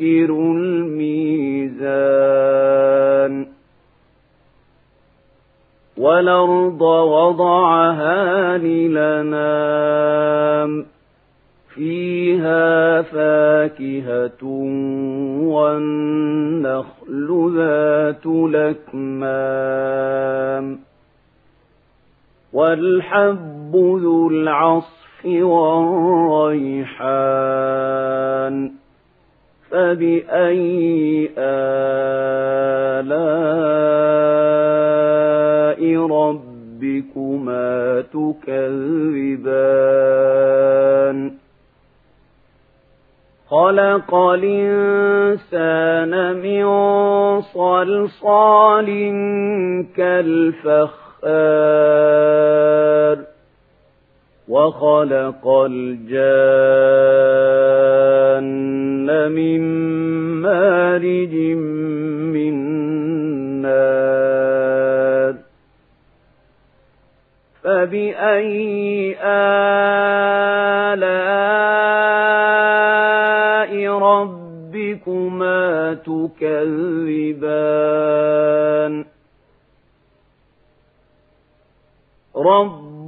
الميزان والأرض وضعها للنام فيها فاكهة والنخل ذات لكمام والحب ذو العصف والريحان فبأي آلاء ربكما تكذبان؟ خلق الإنسان من صلصال كالفخار وخلق الجان من مارج من نار فبأي آلاء ربكما تكذبان؟ رب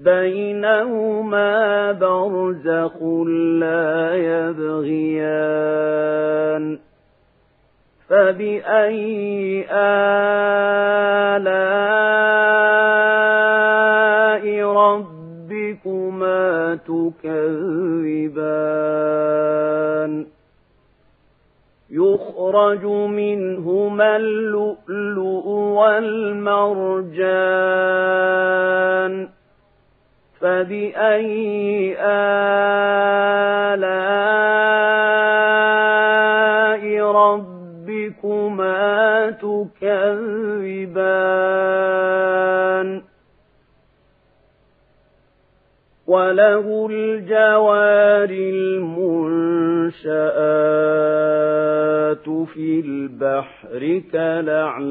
بينهما برزخ لا يبغيان فبأي آلاء ربكما تكذبان يخرج منهما اللؤلؤ والمرجان فبأي آلاء ربكما تكذبان؟ وله الجوار المنشآت في البحر كالأعلام.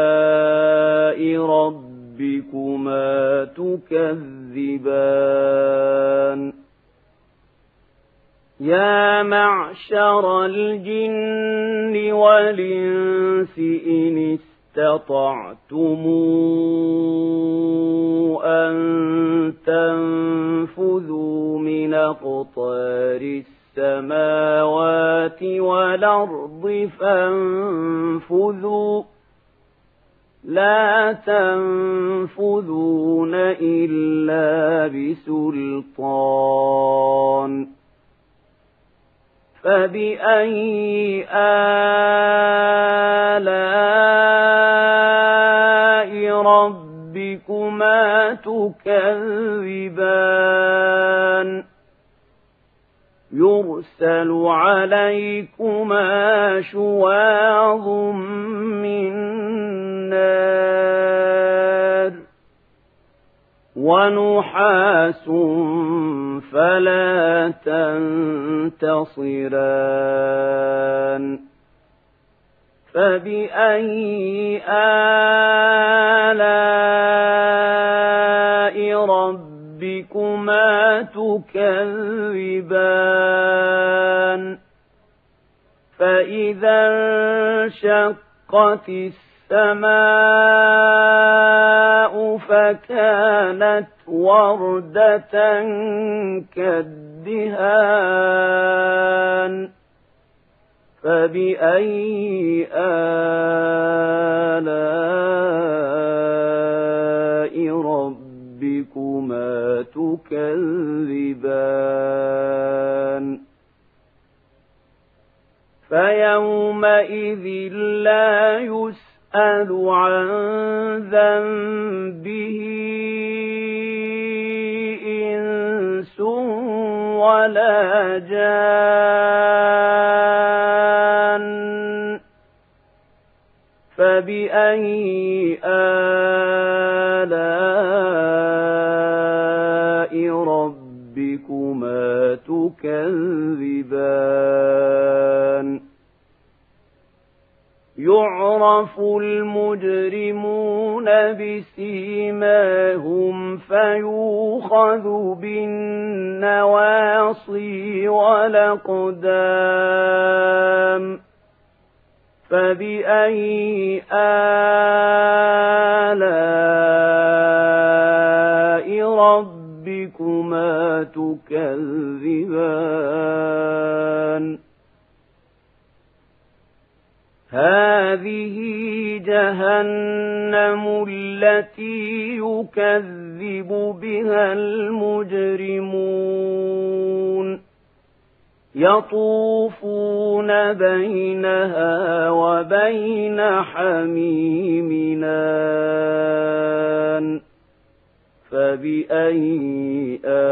ربكما تكذبان يا معشر الجن والإنس إن استطعتم أن تنفذوا من أقطار السماوات والأرض فانفذوا لا تنفذون إلا بسلطان. فبأي آلاء ربكما تكذبان؟ يرسل عليكما شواظ من نار ونحاس فلا تنتصران فبأي آلاء ربكما تكذبان فإذا انشقت السماء فكانت وردة كالدهان فبأي آلاء ربكما تكذبان؟ فيومئذ لا يسأل عن ذنبه إنس ولا جان فبأي آلاء ربكما تكذبان؟ يعرف المجرمون بسيماهم فيوخذ بالنواصي والأقدام فبأي آلاء ربكما تكذبان هذه جهنم التي يكذب بها المجرمون. يطوفون بينها وبين حميمنا. فبأي آلاء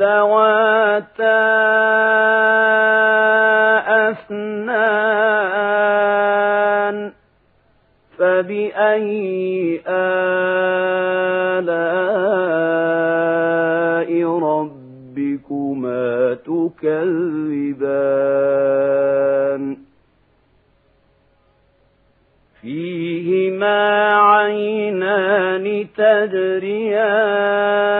ذواتا أثنان فبأي آلاء ربكما تكذبان؟ فيهما عينان تجريان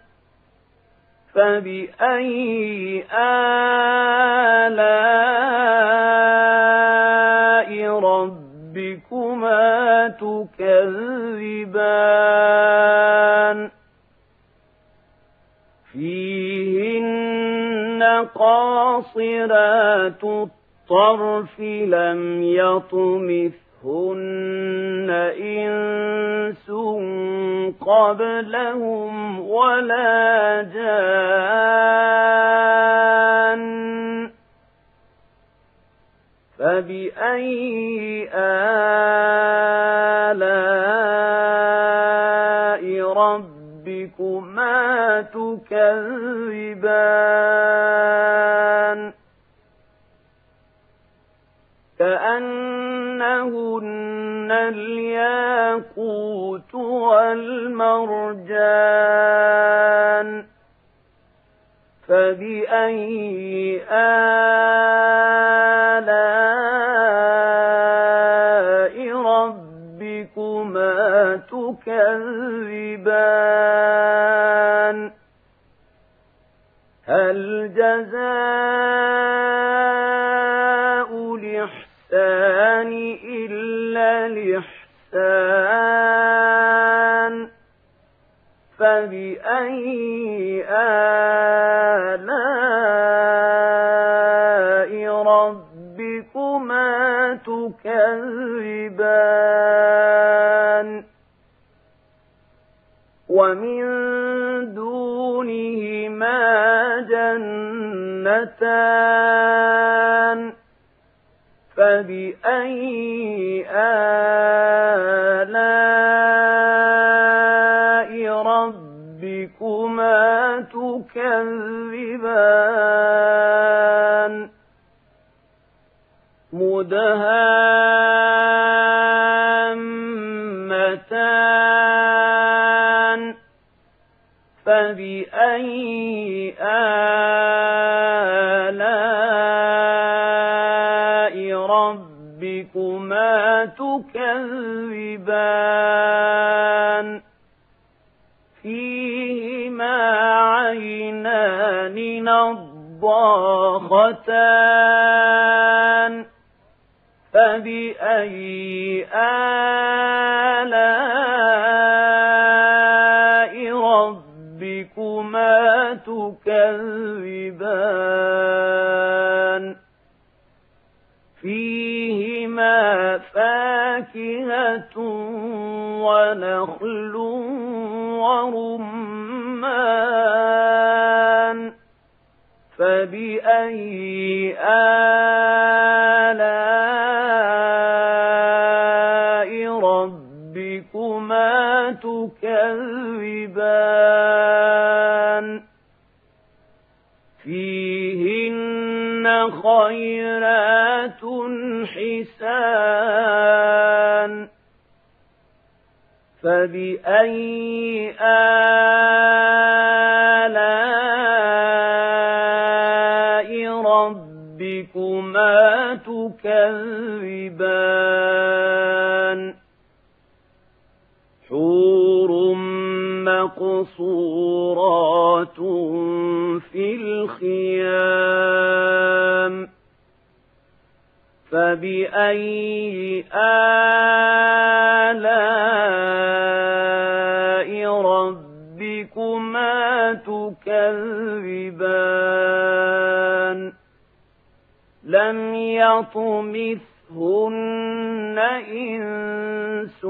فبأي آلاء ربكما تكذبان؟ فيهن قاصرات الطرف لم يطمثهن إنس قبلهم ولا جان فبأي آلاء ربكما تكذبان؟ كأنهن الياقوت والمرجان فبأي آلاء ربكما تكذبان هل جزاء الإحسان فبأي آلاء ربكما تكذبان؟ ومن دونهما جنتان. فبأي آلاء ربكما تكذبان؟ مدهامتان. فبأي آلاء ربكما تكذبان فيهما عينان نضاختان فبأي آلاء ربكما تكذبان فيهما فاكهة ونخل ورمان فبأي آلاء ربكما تكذبان؟ فيهن خيرات حسان فبأي آلاء ربكما تكذبان؟ حور مقصورات في الخيام فبأي آلاء ربكما تكذبان لم يطمثهن إنس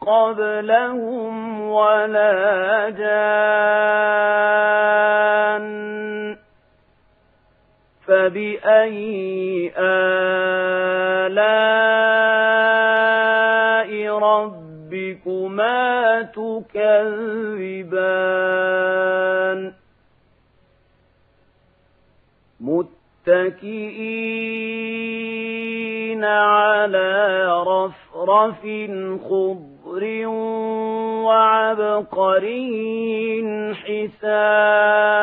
قبلهم ولا جان فبأي آلاء ربكما تكذبان متكئين على رفرف خضر وعبقري حسان